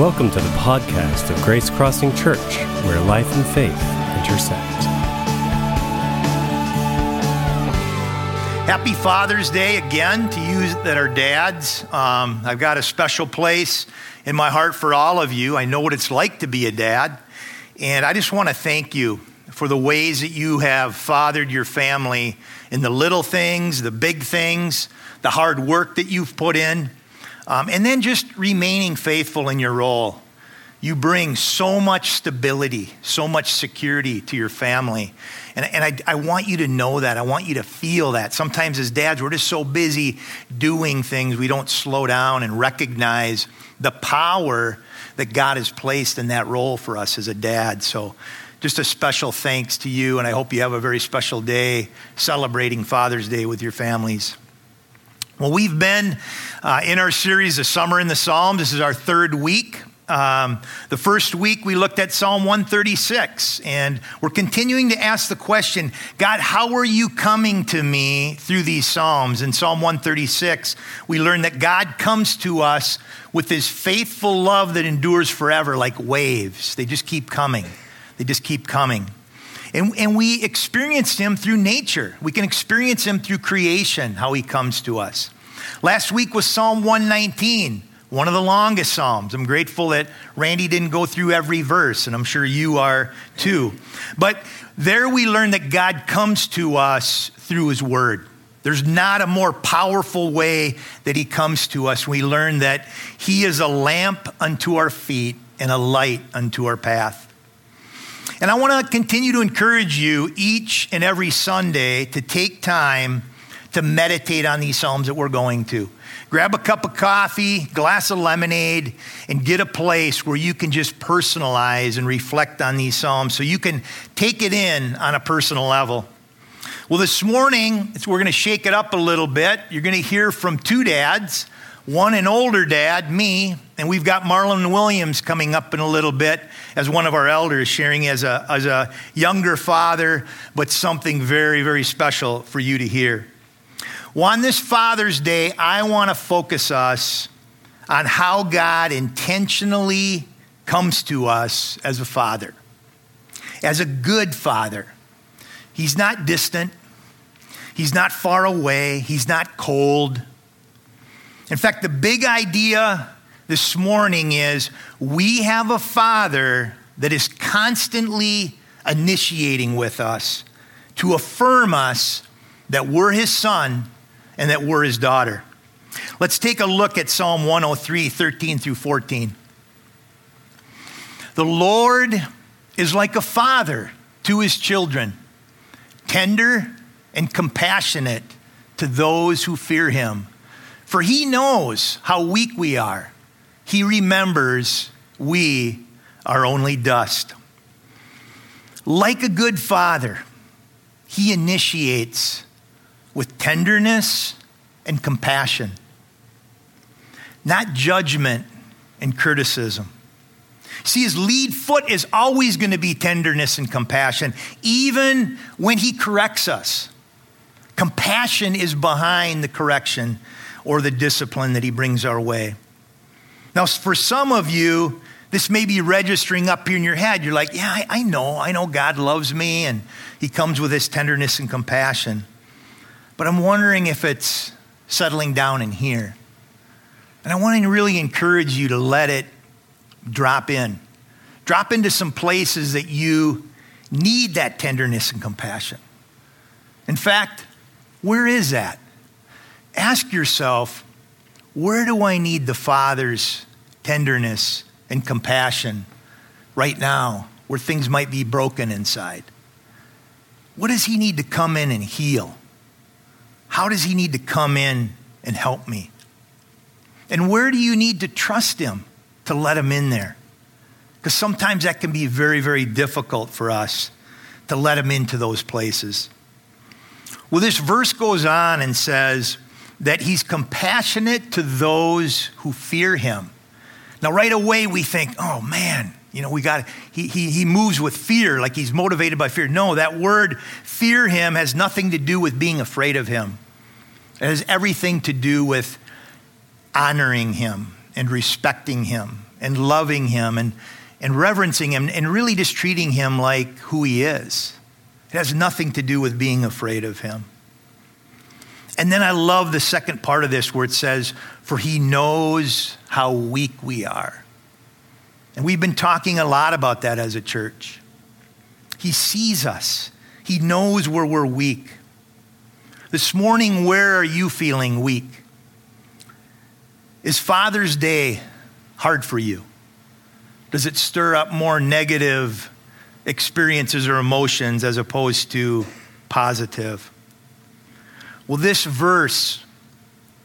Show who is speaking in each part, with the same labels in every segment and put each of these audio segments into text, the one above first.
Speaker 1: Welcome to the podcast of Grace Crossing Church, where life and faith intersect.
Speaker 2: Happy Father's Day again to you that are dads. Um, I've got a special place in my heart for all of you. I know what it's like to be a dad. And I just want to thank you for the ways that you have fathered your family in the little things, the big things, the hard work that you've put in. Um, and then just remaining faithful in your role. You bring so much stability, so much security to your family. And, and I, I want you to know that. I want you to feel that. Sometimes as dads, we're just so busy doing things, we don't slow down and recognize the power that God has placed in that role for us as a dad. So, just a special thanks to you, and I hope you have a very special day celebrating Father's Day with your families. Well, we've been uh, in our series, of Summer in the Psalms. This is our third week. Um, the first week we looked at Psalm 136, and we're continuing to ask the question God, how are you coming to me through these Psalms? In Psalm 136, we learned that God comes to us with his faithful love that endures forever, like waves. They just keep coming, they just keep coming. And, and we experience him through nature. We can experience him through creation, how he comes to us. Last week was Psalm 119, one of the longest Psalms. I'm grateful that Randy didn't go through every verse, and I'm sure you are too. But there we learn that God comes to us through his word. There's not a more powerful way that he comes to us. We learn that he is a lamp unto our feet and a light unto our path. And I want to continue to encourage you each and every Sunday to take time to meditate on these Psalms that we're going to. Grab a cup of coffee, glass of lemonade, and get a place where you can just personalize and reflect on these Psalms so you can take it in on a personal level. Well, this morning, we're going to shake it up a little bit. You're going to hear from two dads one an older dad, me, and we've got Marlon Williams coming up in a little bit as one of our elders, sharing as a, as a younger father, but something very, very special for you to hear. Well, on this Father's Day, I want to focus us on how God intentionally comes to us as a father, as a good father. He's not distant, He's not far away, He's not cold. In fact, the big idea this morning is we have a father that is constantly initiating with us to affirm us that we're his son and that we're his daughter. Let's take a look at Psalm 103, 13 through 14. The Lord is like a father to his children, tender and compassionate to those who fear him. For he knows how weak we are. He remembers we are only dust. Like a good father, he initiates with tenderness and compassion, not judgment and criticism. See, his lead foot is always going to be tenderness and compassion, even when he corrects us. Compassion is behind the correction or the discipline that He brings our way. Now, for some of you, this may be registering up here in your head. You're like, yeah, I, I know. I know God loves me and He comes with His tenderness and compassion. But I'm wondering if it's settling down in here. And I want to really encourage you to let it drop in. Drop into some places that you need that tenderness and compassion. In fact, where is that? ask yourself where do I need the Father's tenderness and compassion right now where things might be broken inside? What does He need to come in and heal? How does He need to come in and help me? And where do you need to trust Him to let Him in there? Because sometimes that can be very, very difficult for us to let Him into those places. Well, this verse goes on and says, that he's compassionate to those who fear him. Now, right away, we think, oh man, you know, we got, he, he, he moves with fear, like he's motivated by fear. No, that word fear him has nothing to do with being afraid of him. It has everything to do with honoring him and respecting him and loving him and, and reverencing him and really just treating him like who he is. It has nothing to do with being afraid of him. And then I love the second part of this where it says, For he knows how weak we are. And we've been talking a lot about that as a church. He sees us, He knows where we're weak. This morning, where are you feeling weak? Is Father's Day hard for you? Does it stir up more negative experiences or emotions as opposed to positive? Well, this verse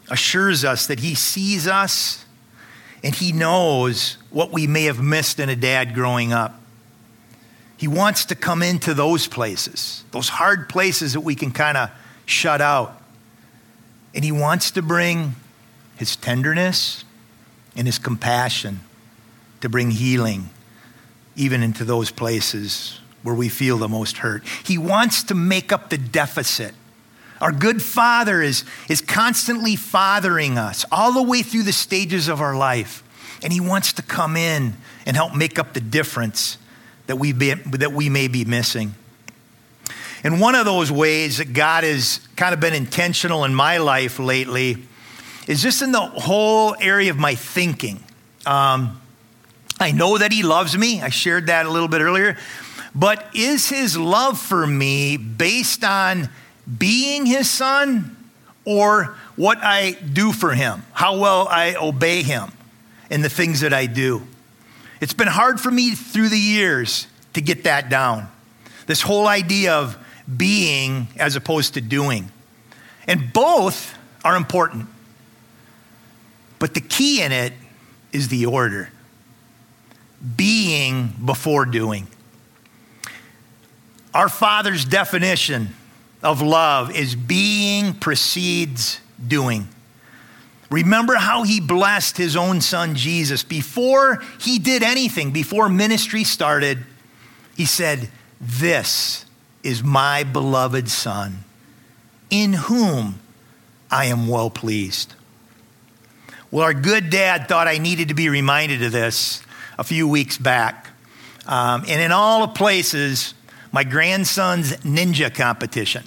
Speaker 2: assures us that He sees us and He knows what we may have missed in a dad growing up. He wants to come into those places, those hard places that we can kind of shut out. And He wants to bring His tenderness and His compassion to bring healing even into those places where we feel the most hurt. He wants to make up the deficit. Our good Father is, is constantly fathering us all the way through the stages of our life. And He wants to come in and help make up the difference that we, be, that we may be missing. And one of those ways that God has kind of been intentional in my life lately is just in the whole area of my thinking. Um, I know that He loves me. I shared that a little bit earlier. But is His love for me based on being His son or what I do for Him, how well I obey Him in the things that I do? It's been hard for me through the years to get that down. This whole idea of being as opposed to doing. And both are important. But the key in it is the order being before doing. Our Father's definition of love is being precedes doing. Remember how he blessed his own son Jesus before he did anything, before ministry started. He said, This is my beloved Son, in whom I am well pleased. Well, our good dad thought I needed to be reminded of this a few weeks back. Um, and in all the places, my grandson's ninja competition.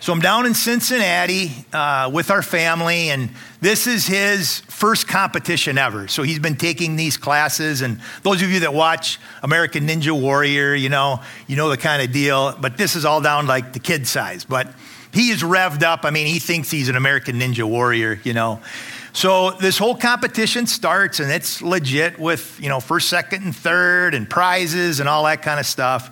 Speaker 2: So I'm down in Cincinnati uh, with our family, and this is his first competition ever. So he's been taking these classes, and those of you that watch American Ninja Warrior, you know, you know the kind of deal. But this is all down like the kid size. But he is revved up. I mean, he thinks he's an American Ninja Warrior, you know. So this whole competition starts, and it's legit with, you know, first, second, and third, and prizes and all that kind of stuff.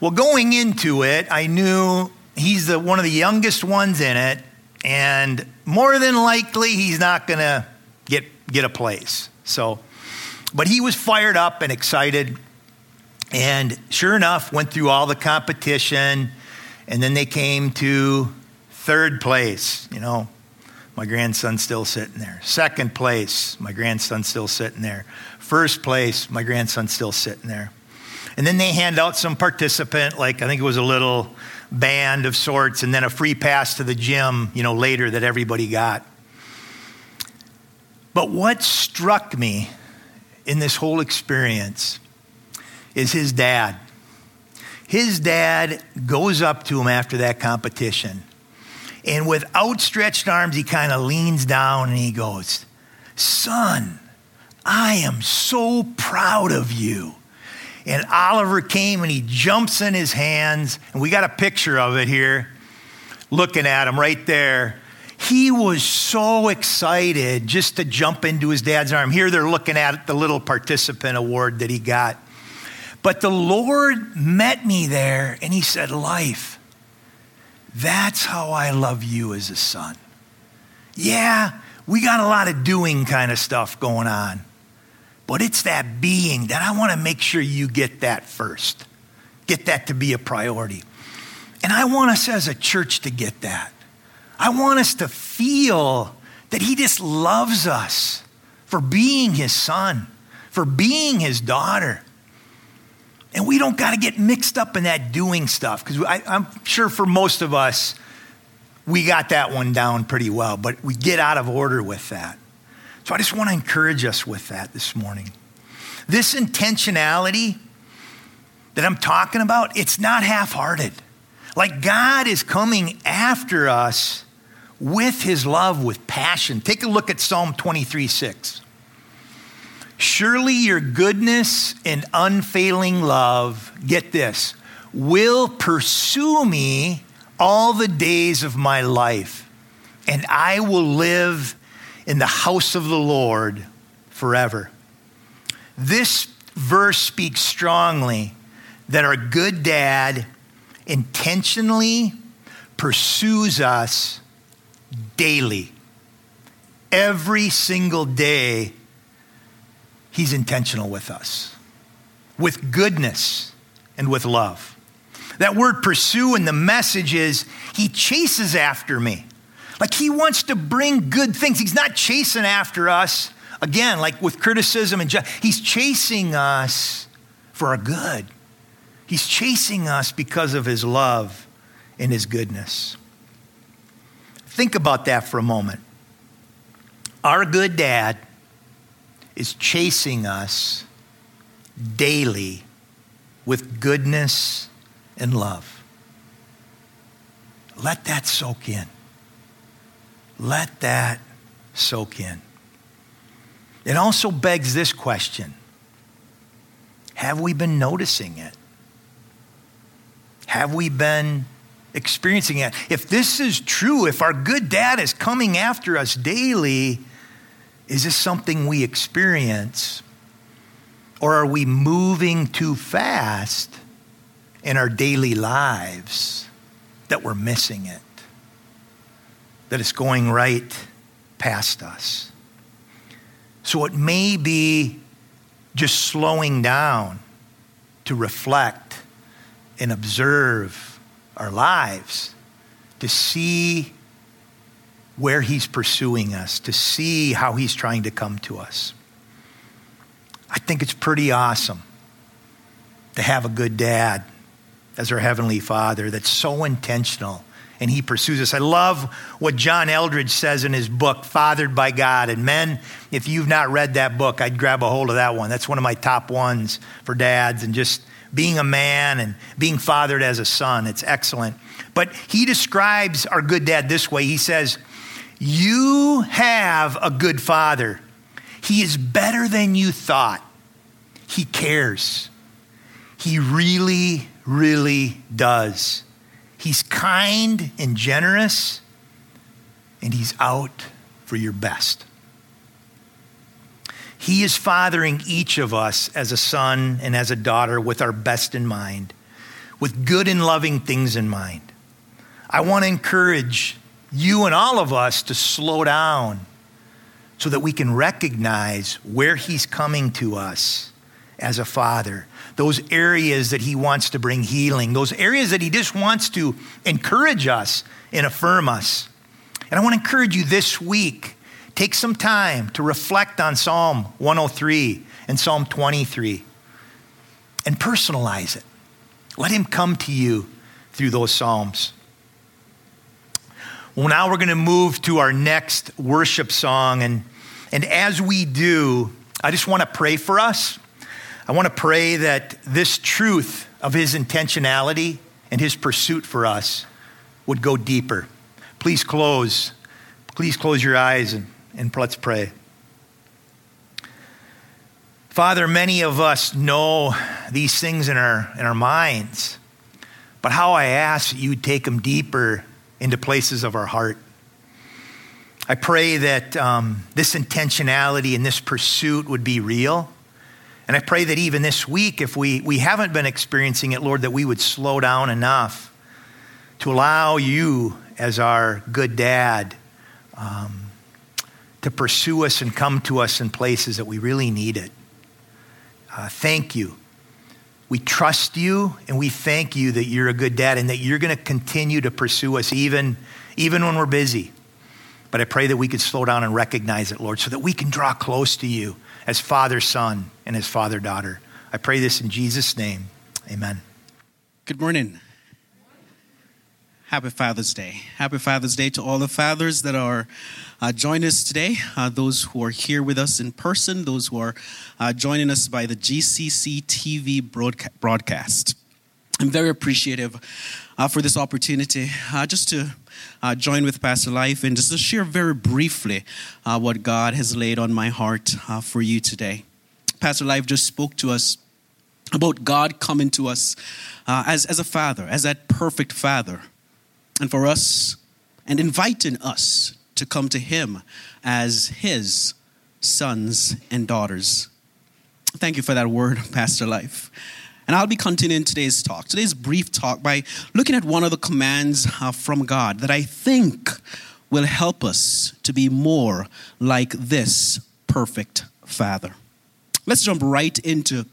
Speaker 2: Well, going into it, I knew he's the, one of the youngest ones in it, and more than likely, he's not going to get, get a place. So, but he was fired up and excited, and sure enough, went through all the competition, and then they came to third place, you know, my grandson's still sitting there. Second place, my grandson's still sitting there. First place, my grandson's still sitting there. And then they hand out some participant, like I think it was a little band of sorts, and then a free pass to the gym, you know, later that everybody got. But what struck me in this whole experience is his dad. His dad goes up to him after that competition and with outstretched arms, he kind of leans down and he goes, Son, I am so proud of you. And Oliver came and he jumps in his hands, and we got a picture of it here, looking at him right there. He was so excited just to jump into his dad's arm. Here they're looking at the little participant award that he got. But the Lord met me there and he said, Life, that's how I love you as a son. Yeah, we got a lot of doing kind of stuff going on, but it's that being that I want to make sure you get that first. Get that to be a priority. And I want us as a church to get that. I want us to feel that He just loves us for being His son, for being His daughter. And we don't got to get mixed up in that doing stuff because I'm sure for most of us, we got that one down pretty well, but we get out of order with that. So I just want to encourage us with that this morning. This intentionality that I'm talking about, it's not half hearted. Like God is coming after us with his love, with passion. Take a look at Psalm 23 6. Surely your goodness and unfailing love, get this, will pursue me all the days of my life, and I will live in the house of the Lord forever. This verse speaks strongly that our good dad intentionally pursues us daily. Every single day, he's intentional with us, with goodness and with love. That word pursue in the message is he chases after me. Like he wants to bring good things. He's not chasing after us, again, like with criticism and ju- he's chasing us for our good. He's chasing us because of his love and his goodness. Think about that for a moment. Our good dad is chasing us daily with goodness and love. Let that soak in. Let that soak in. It also begs this question Have we been noticing it? Have we been experiencing it? If this is true, if our good dad is coming after us daily, is this something we experience? Or are we moving too fast in our daily lives that we're missing it? That it's going right past us. So it may be just slowing down to reflect and observe our lives to see where He's pursuing us, to see how He's trying to come to us. I think it's pretty awesome to have a good dad as our Heavenly Father that's so intentional and He pursues us. I love what John Eldredge says in his book, Fathered by God. And men, if you've not read that book, I'd grab a hold of that one. That's one of my top ones for dads and just being a man and being fathered as a son. It's excellent. But he describes our good dad this way He says, You have a good father. He is better than you thought. He cares. He really, really does. He's kind and generous, and he's out for your best. He is fathering each of us as a son and as a daughter with our best in mind, with good and loving things in mind. I want to encourage you and all of us to slow down so that we can recognize where He's coming to us as a father, those areas that He wants to bring healing, those areas that He just wants to encourage us and affirm us. And I want to encourage you this week Take some time to reflect on Psalm 103 and Psalm 23 and personalize it. Let Him come to you through those Psalms. Well, now we're going to move to our next worship song. And, and as we do, I just want to pray for us. I want to pray that this truth of His intentionality and His pursuit for us would go deeper. Please close. Please close your eyes and and let's pray. Father, many of us know these things in our, in our minds, but how I ask that you take them deeper into places of our heart. I pray that um, this intentionality and this pursuit would be real. And I pray that even this week, if we, we haven't been experiencing it, Lord, that we would slow down enough to allow you as our good dad um, to pursue us and come to us in places that we really need it. Uh, thank you. We trust you and we thank you that you're a good dad and that you're going to continue to pursue us even, even when we're busy. But I pray that we could slow down and recognize it, Lord, so that we can draw close to you as father son and as father daughter. I pray this in Jesus' name. Amen.
Speaker 3: Good morning. Happy Father's Day. Happy Father's Day to all the fathers that are uh, joining us today, uh, those who are here with us in person, those who are uh, joining us by the GCC TV broadca- broadcast. I'm very appreciative uh, for this opportunity uh, just to uh, join with Pastor Life and just to share very briefly uh, what God has laid on my heart uh, for you today. Pastor Life just spoke to us about God coming to us uh, as, as a father, as that perfect father and for us and inviting us to come to Him as His sons and daughters. Thank you for that word, Pastor Life. And I'll be continuing today's talk, today's brief talk, by looking at one of the commands uh, from God that I think will help us to be more like this perfect Father. Let's jump right into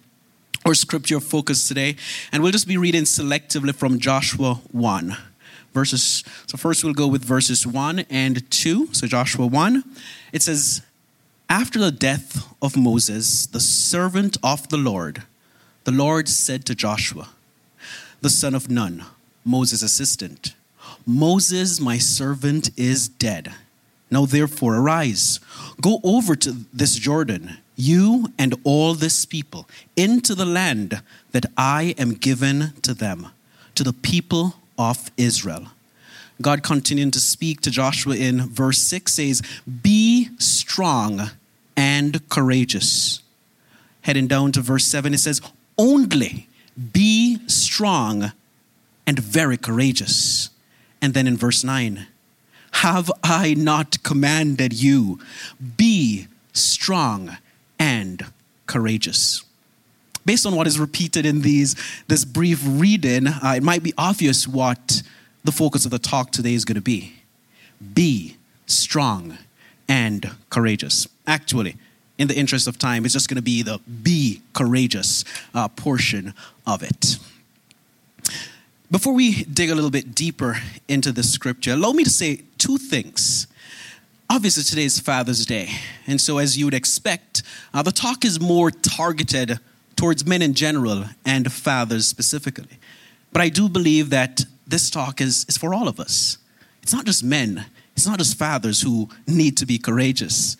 Speaker 3: our scripture focus today, and we'll just be reading selectively from Joshua 1 verses. So first we'll go with verses 1 and 2. So Joshua 1, it says, After the death of Moses, the servant of the Lord, the Lord said to Joshua, the son of Nun, Moses' assistant, Moses, my servant, is dead. Now therefore arise, go over to this Jordan, you and all this people, into the land that I am given to them, to the people of Israel. God continuing to speak to Joshua in verse 6 says, Be strong and courageous. Heading down to verse 7, it says, Only be strong and very courageous. And then in verse 9, Have I not commanded you? Be strong and courageous based on what is repeated in these this brief reading, uh, it might be obvious what the focus of the talk today is going to be. Be strong and courageous. Actually, in the interest of time, it's just going to be the be courageous uh, portion of it. Before we dig a little bit deeper into the scripture, allow me to say two things. Obviously, today is Father's Day, and so as you would expect, uh, the talk is more targeted towards men in general and fathers specifically. But I do believe that this talk is, is for all of us. It's not just men, it's not just fathers who need to be courageous.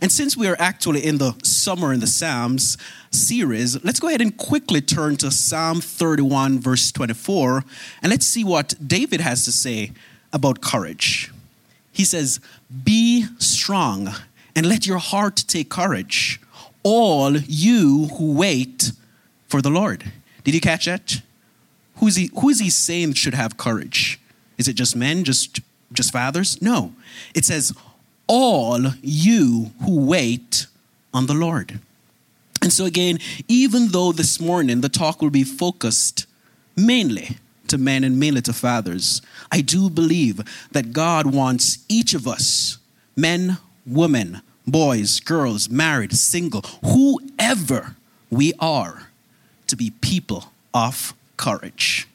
Speaker 3: And since we are actually in the Summer in the Psalms series, let's go ahead and quickly turn to Psalm 31, verse 24, and let's see what David has to say about courage. He says, Be strong and let your heart take courage all you who wait for the Lord. Did you catch that? Who's he, who is he saying should have courage? Is it just men, just, just fathers? No. It says, all you who wait on the Lord. And so, again, even though this morning the talk will be focused mainly to men and mainly to fathers, I do believe that God wants each of us, men, women, boys, girls, married, single, whoever we are, to be people of courage.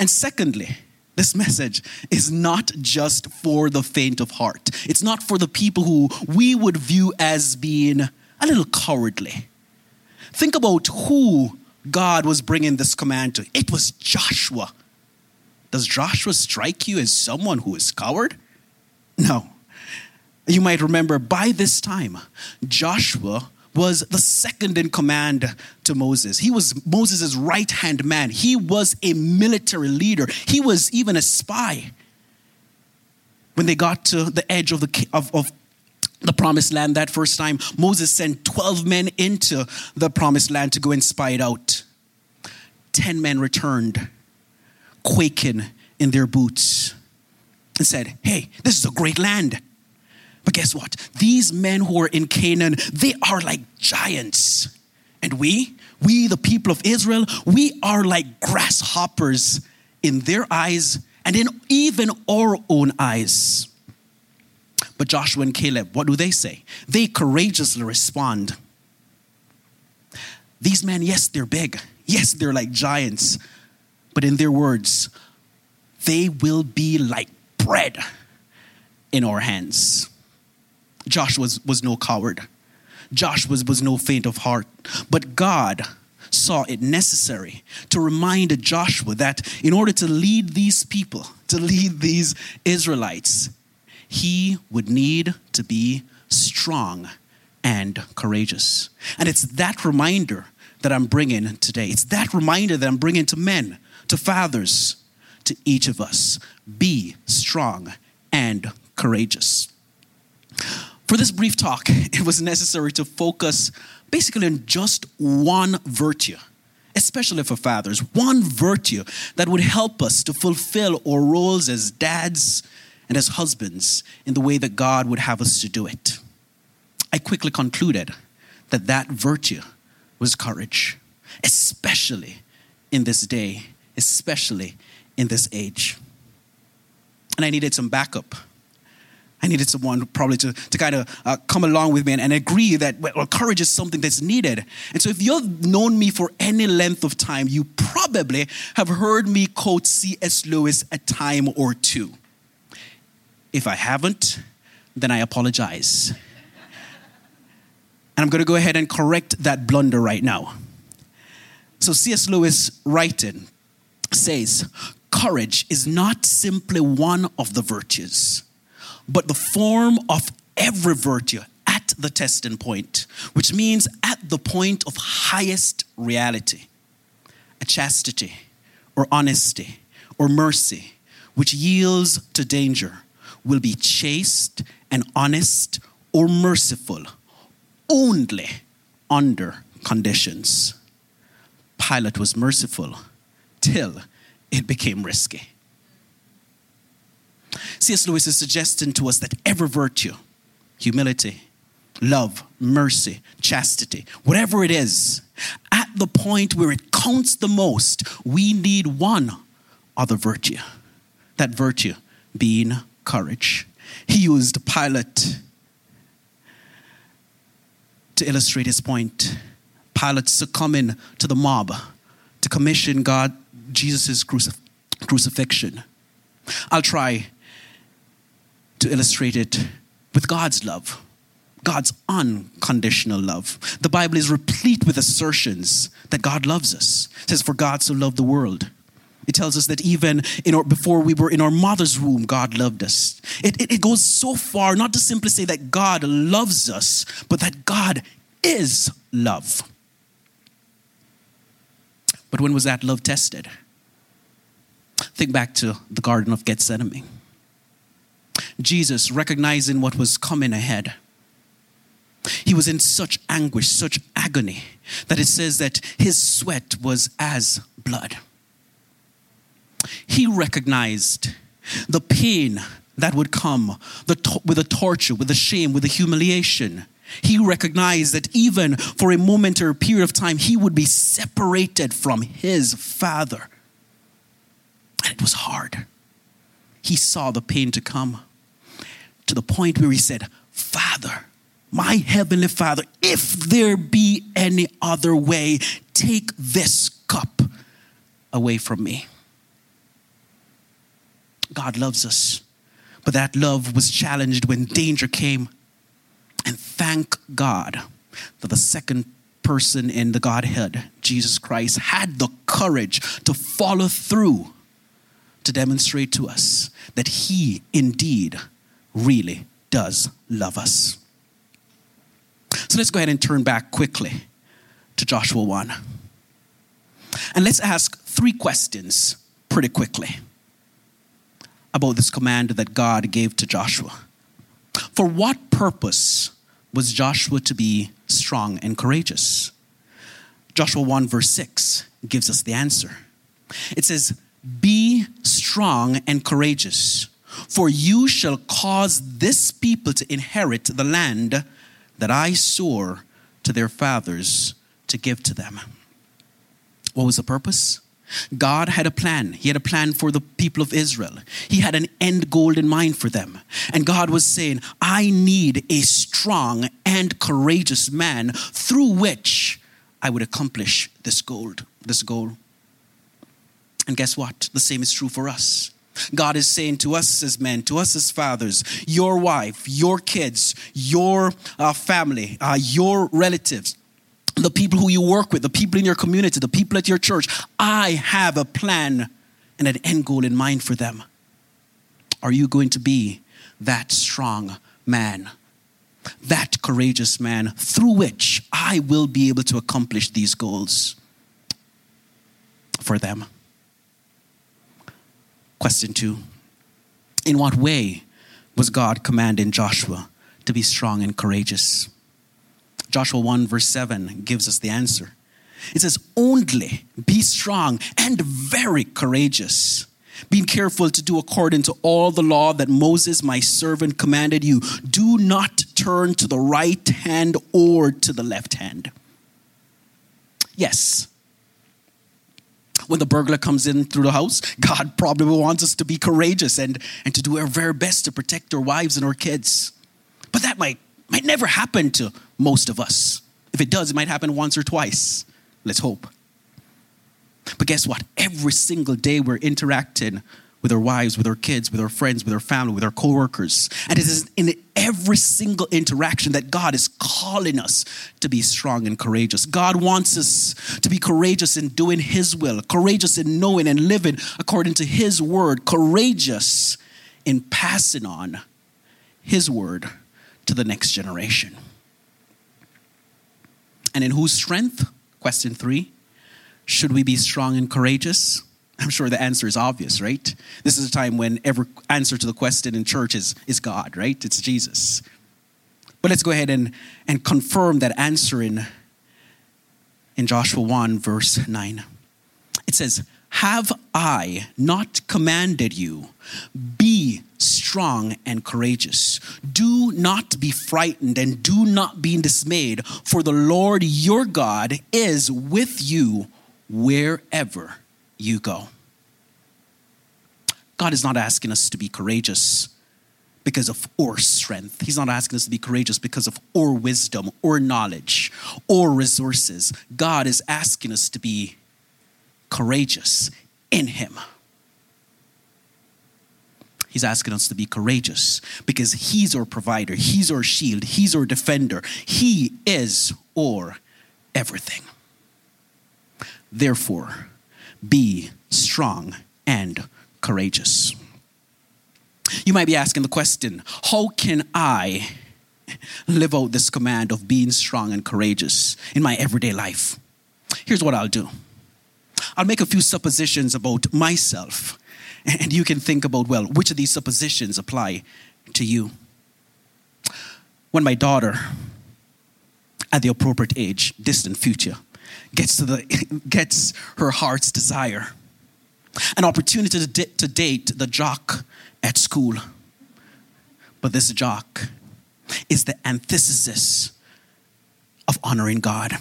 Speaker 3: And secondly, this message is not just for the faint of heart. It's not for the people who we would view as being a little cowardly. Think about who God was bringing this command to. It was Joshua. Does Joshua strike you as someone who is coward? No. You might remember by this time, Joshua was the second in command to Moses. He was Moses' right hand man. He was a military leader. He was even a spy. When they got to the edge of the, of, of the promised land that first time, Moses sent 12 men into the promised land to go and spy it out. 10 men returned, quaking in their boots, and said, Hey, this is a great land. But guess what? These men who are in Canaan, they are like giants. And we, we, the people of Israel, we are like grasshoppers in their eyes and in even our own eyes. But Joshua and Caleb, what do they say? They courageously respond. These men, yes, they're big. Yes, they're like giants. But in their words, they will be like bread in our hands. Joshua was, was no coward. Joshua was, was no faint of heart. But God saw it necessary to remind Joshua that in order to lead these people, to lead these Israelites, he would need to be strong and courageous. And it's that reminder that I'm bringing today. It's that reminder that I'm bringing to men, to fathers, to each of us. Be strong and courageous. For this brief talk, it was necessary to focus basically on just one virtue, especially for fathers, one virtue that would help us to fulfill our roles as dads and as husbands in the way that God would have us to do it. I quickly concluded that that virtue was courage, especially in this day, especially in this age. And I needed some backup. I needed someone probably to, to kind of uh, come along with me and, and agree that well, courage is something that's needed. And so, if you've known me for any length of time, you probably have heard me quote C.S. Lewis a time or two. If I haven't, then I apologize. And I'm going to go ahead and correct that blunder right now. So, C.S. Lewis writing says, Courage is not simply one of the virtues, but the form of every virtue at the testing point, which means at the point of highest reality. A chastity, or honesty, or mercy, which yields to danger, will be chaste and honest or merciful only under conditions. Pilate was merciful till it became risky. C.S. Lewis is suggesting to us that every virtue, humility, love, mercy, chastity, whatever it is, at the point where it counts the most, we need one other virtue. That virtue being courage. He used Pilate to illustrate his point. Pilate succumbing to the mob to commission God, Jesus' crucif- crucifixion. I'll try to illustrate it with God's love, God's unconditional love. The Bible is replete with assertions that God loves us. It says, For God so loved the world it tells us that even in our, before we were in our mother's womb, God loved us. It, it, it goes so far, not to simply say that God loves us, but that God is love. But when was that love tested? Think back to the Garden of Gethsemane. Jesus, recognizing what was coming ahead, he was in such anguish, such agony, that it says that his sweat was as blood he recognized the pain that would come the with the torture, with the shame, with the humiliation. He recognized that even for a momentary period of time, he would be separated from his father. And it was hard. He saw the pain to come to the point where he said, Father, my heavenly Father, if there be any other way, take this cup away from me. God loves us. But that love was challenged when danger came. And thank God that the second person in the Godhead, Jesus Christ, had the courage to follow through to demonstrate to us that He indeed really does love us. So let's go ahead and turn back quickly to Joshua 1. And let's ask three questions pretty quickly about this command that God gave to Joshua. For what purpose was Joshua to be strong and courageous? Joshua 1, verse 6 gives us the answer. It says, Be strong and courageous, for you shall cause this people to inherit the land that I swore to their fathers to give to them. What was the purpose? God had a plan. He had a plan for the people of Israel. He had an end goal in mind for them. And God was saying, I need a strong and courageous man through which I would accomplish this goal, this goal. And guess what? The same is true for us. God is saying to us as men, to us as fathers, your wife, your kids, your uh, family, uh, your relatives, the people who you work with, the people in your community, the people at your church. I have a plan and an end goal in mind for them. Are you going to be that strong man, that courageous man through which I will be able to accomplish these goals for them? Question two In what way was God commanding Joshua to be strong and courageous? Joshua 1, verse 7 gives us the answer. It says, Only be strong and very courageous, being careful to do according to all the law that Moses, my servant, commanded you. Do not turn to the right hand or to the left hand. Yes, when the burglar comes in through the house, God probably wants us to be courageous and, and to do our very best to protect our wives and our kids. But that might, might never happen to most of us. If it does, it might happen once or twice. Let's hope. But guess what? Every single day we're interacting with our wives, with our kids, with our friends, with our family, with our coworkers. And it is in every single interaction that God is calling us to be strong and courageous. God wants us to be courageous in doing His will, courageous in knowing and living according to His word, courageous in passing on His word to the next generation. And in whose strength? Question three. Should we be strong and courageous? I'm sure the answer is obvious, right? This is a time when every answer to the question in church is, is God, right? It's Jesus. But let's go ahead and, and confirm that answer in, in Joshua 1, verse 9. It says, Have I not commanded you? Be strong and courageous. Do not be frightened and do not be dismayed, for the Lord your God is with you wherever you go. God is not asking us to be courageous because of our strength. He's not asking us to be courageous because of our wisdom or knowledge or resources. God is asking us to be courageous in Him. He's asking us to be courageous because He's our provider, He's our shield, He's our defender, He is our everything. Therefore, be strong and courageous. You might be asking the question how can I live out this command of being strong and courageous in my everyday life? Here's what I'll do I'll make a few suppositions about myself, and you can think about, well, which of these suppositions apply to you? When my daughter, at the appropriate age, distant future, gets to the gets her heart's desire. An opportunity to, di- to date the jock at school. But this jock is the antithesis of honoring God.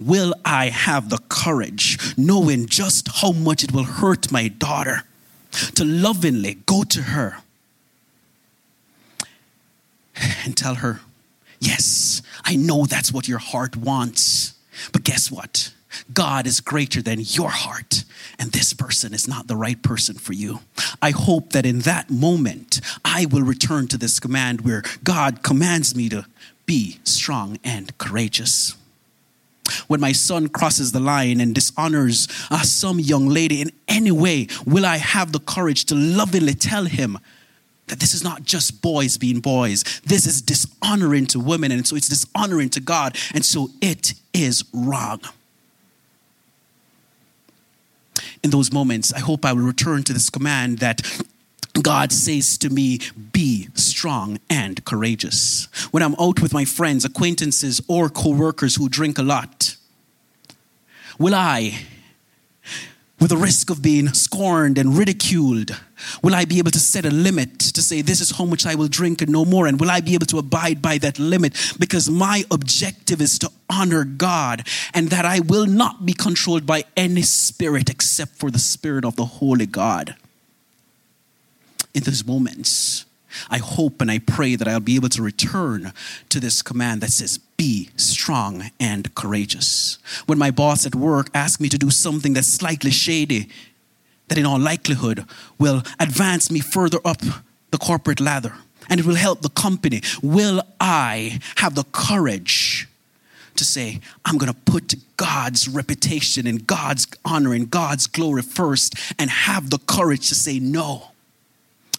Speaker 3: Will I have the courage, knowing just how much it will hurt my daughter, to lovingly go to her and tell her, Yes, I know that's what your heart wants. But guess what? God is greater than your heart, and this person is not the right person for you. I hope that in that moment, I will return to this command where God commands me to be strong and courageous. When my son crosses the line and dishonors uh, some young lady in any way, will I have the courage to lovingly tell him that this is not just boys being boys. This is dishonoring to women, and so it's dishonoring to God, and so it is wrong. In those moments, I hope I will return to this command that God says to me, be strong and courageous. When I'm out with my friends, acquaintances, or co workers who drink a lot, will I with the risk of being scorned and ridiculed? Will I be able to set a limit to say, this is how much I will drink and no more? And will I be able to abide by that limit? Because my objective is to honor God and that I will not be controlled by any spirit except for the spirit of the Holy God. In those moments, I hope and I pray that I'll be able to return to this command that says, be strong and courageous. When my boss at work asks me to do something that's slightly shady, that in all likelihood will advance me further up the corporate ladder and it will help the company, will I have the courage to say, I'm going to put God's reputation and God's honor and God's glory first and have the courage to say no.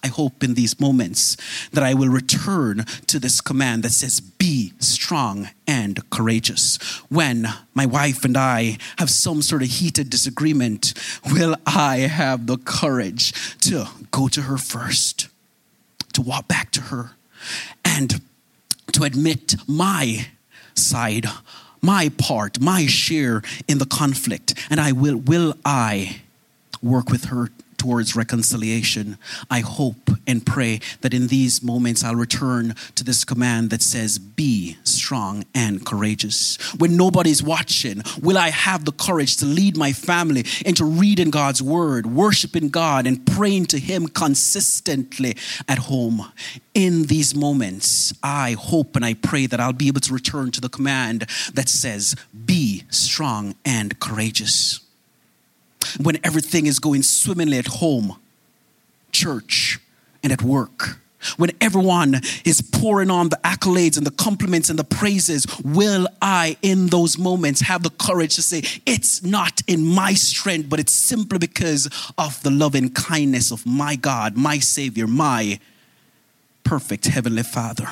Speaker 3: I hope in these moments that I will return to this command that says, Be strong and courageous. When my wife and I have some sort of heated disagreement, will I have the courage to go to her first, to walk back to her, and to admit my side, my part, my share in the conflict, and I will will I work with her towards reconciliation. I hope and pray that in these moments I'll return to this command that says, Be strong and courageous. When nobody's watching, will I have the courage to lead my family into reading God's word, worshiping God, and praying to Him consistently at home? In these moments, I hope and I pray that I'll be able to return to the command that says, Be strong and courageous when everything is going swimmingly at home, church, and at work. When everyone is pouring on the accolades and the compliments and the praises, will I, in those moments, have the courage to say, It's not in my strength, but it's simply because of the loving kindness of my God, my Savior, my perfect Heavenly Father?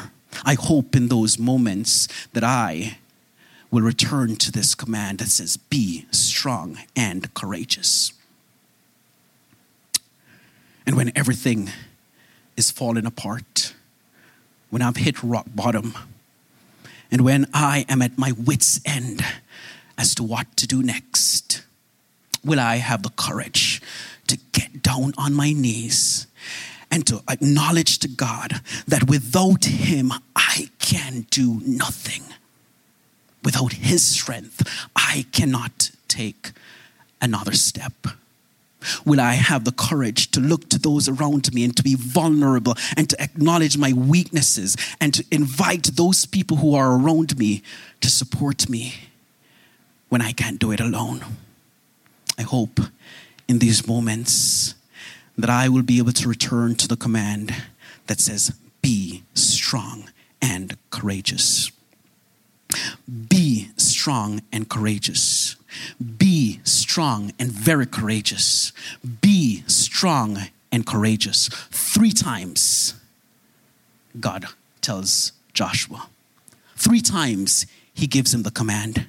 Speaker 3: I hope in those moments that I will return to this command that says, Be strong and courageous. And when everything is falling apart, when I've hit rock bottom, and when I am at my wits' end as to what to do next, will I have the courage to get down on my knees and to acknowledge to God that without Him I can do nothing? Without His strength, I cannot take another step. Will I have the courage to look to those around me and to be vulnerable and to acknowledge my weaknesses and to invite those people who are around me to support me when I can't do it alone? I hope in these moments that I will be able to return to the command that says, Be strong and courageous. Be strong and courageous. Be strong and very courageous. Be strong and courageous. Three times, God tells Joshua. Three times, he gives him the command.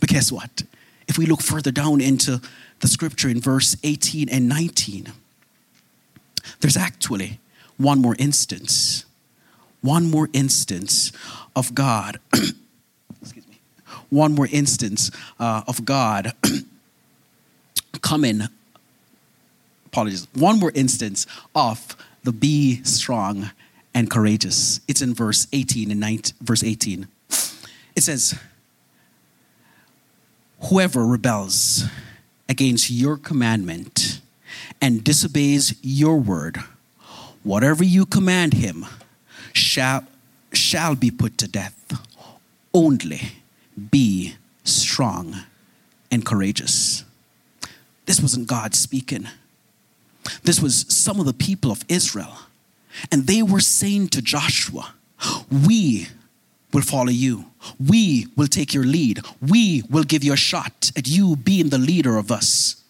Speaker 3: But guess what? If we look further down into the scripture in verse 18 and 19, there's actually one more instance. One more instance of God, one more instance uh, of God coming, apologies, one more instance of the be strong and courageous. It's in verse 18 and 19, verse 18. It says, Whoever rebels against your commandment and disobeys your word, whatever you command him shall shall be put to death. Only be strong and courageous. This wasn't God speaking. This was some of the people of Israel. And they were saying to Joshua, We will follow you. We will take your lead. We will give you a shot at you being the leader of us.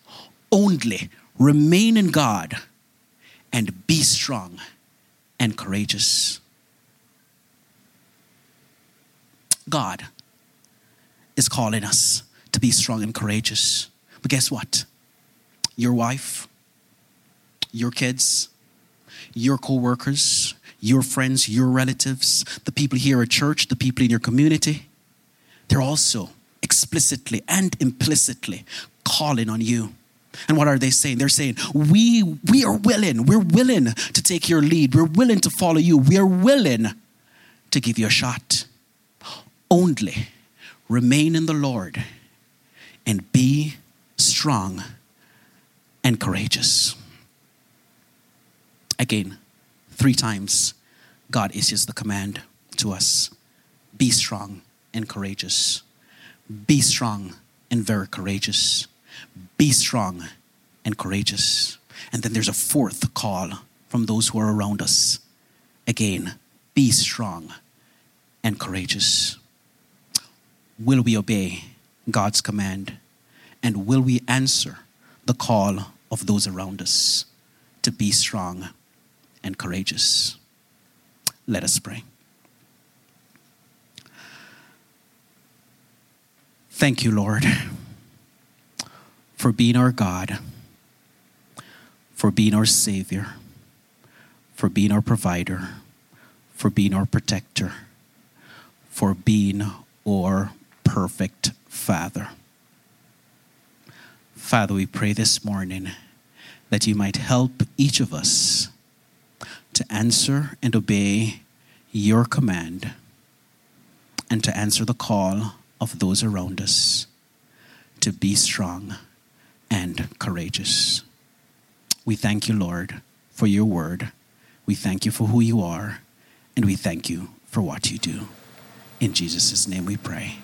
Speaker 3: Only remain in God and be strong and courageous. God is calling us to be strong and courageous. But guess what? Your wife, your kids, your co workers, your friends, your relatives, the people here at church, the people in your community, they're also explicitly and implicitly calling on you. And what are they saying? They're saying, we, we are willing, we're willing to take your lead, we're willing to follow you, we're willing to give you a shot only remain in the Lord and be strong and courageous. Again, three times, God issues the command to us be strong and courageous. Be strong and very courageous. Be strong and courageous. And then there's a fourth call from those who are around us. Again, be strong and courageous will we obey God's command? And will we answer the call of those around us to be strong and courageous? Let us pray. Thank you, Lord, for being our God, for being our Savior, for being our provider, for being our protector, for being our perfect Father. Father, we pray this morning that you might help each of us to answer and obey your command and to answer the call of those around us to be strong and courageous. We thank you, Lord, for your word. We thank you for who you are, and we thank you for what you do. In Jesus' name we pray.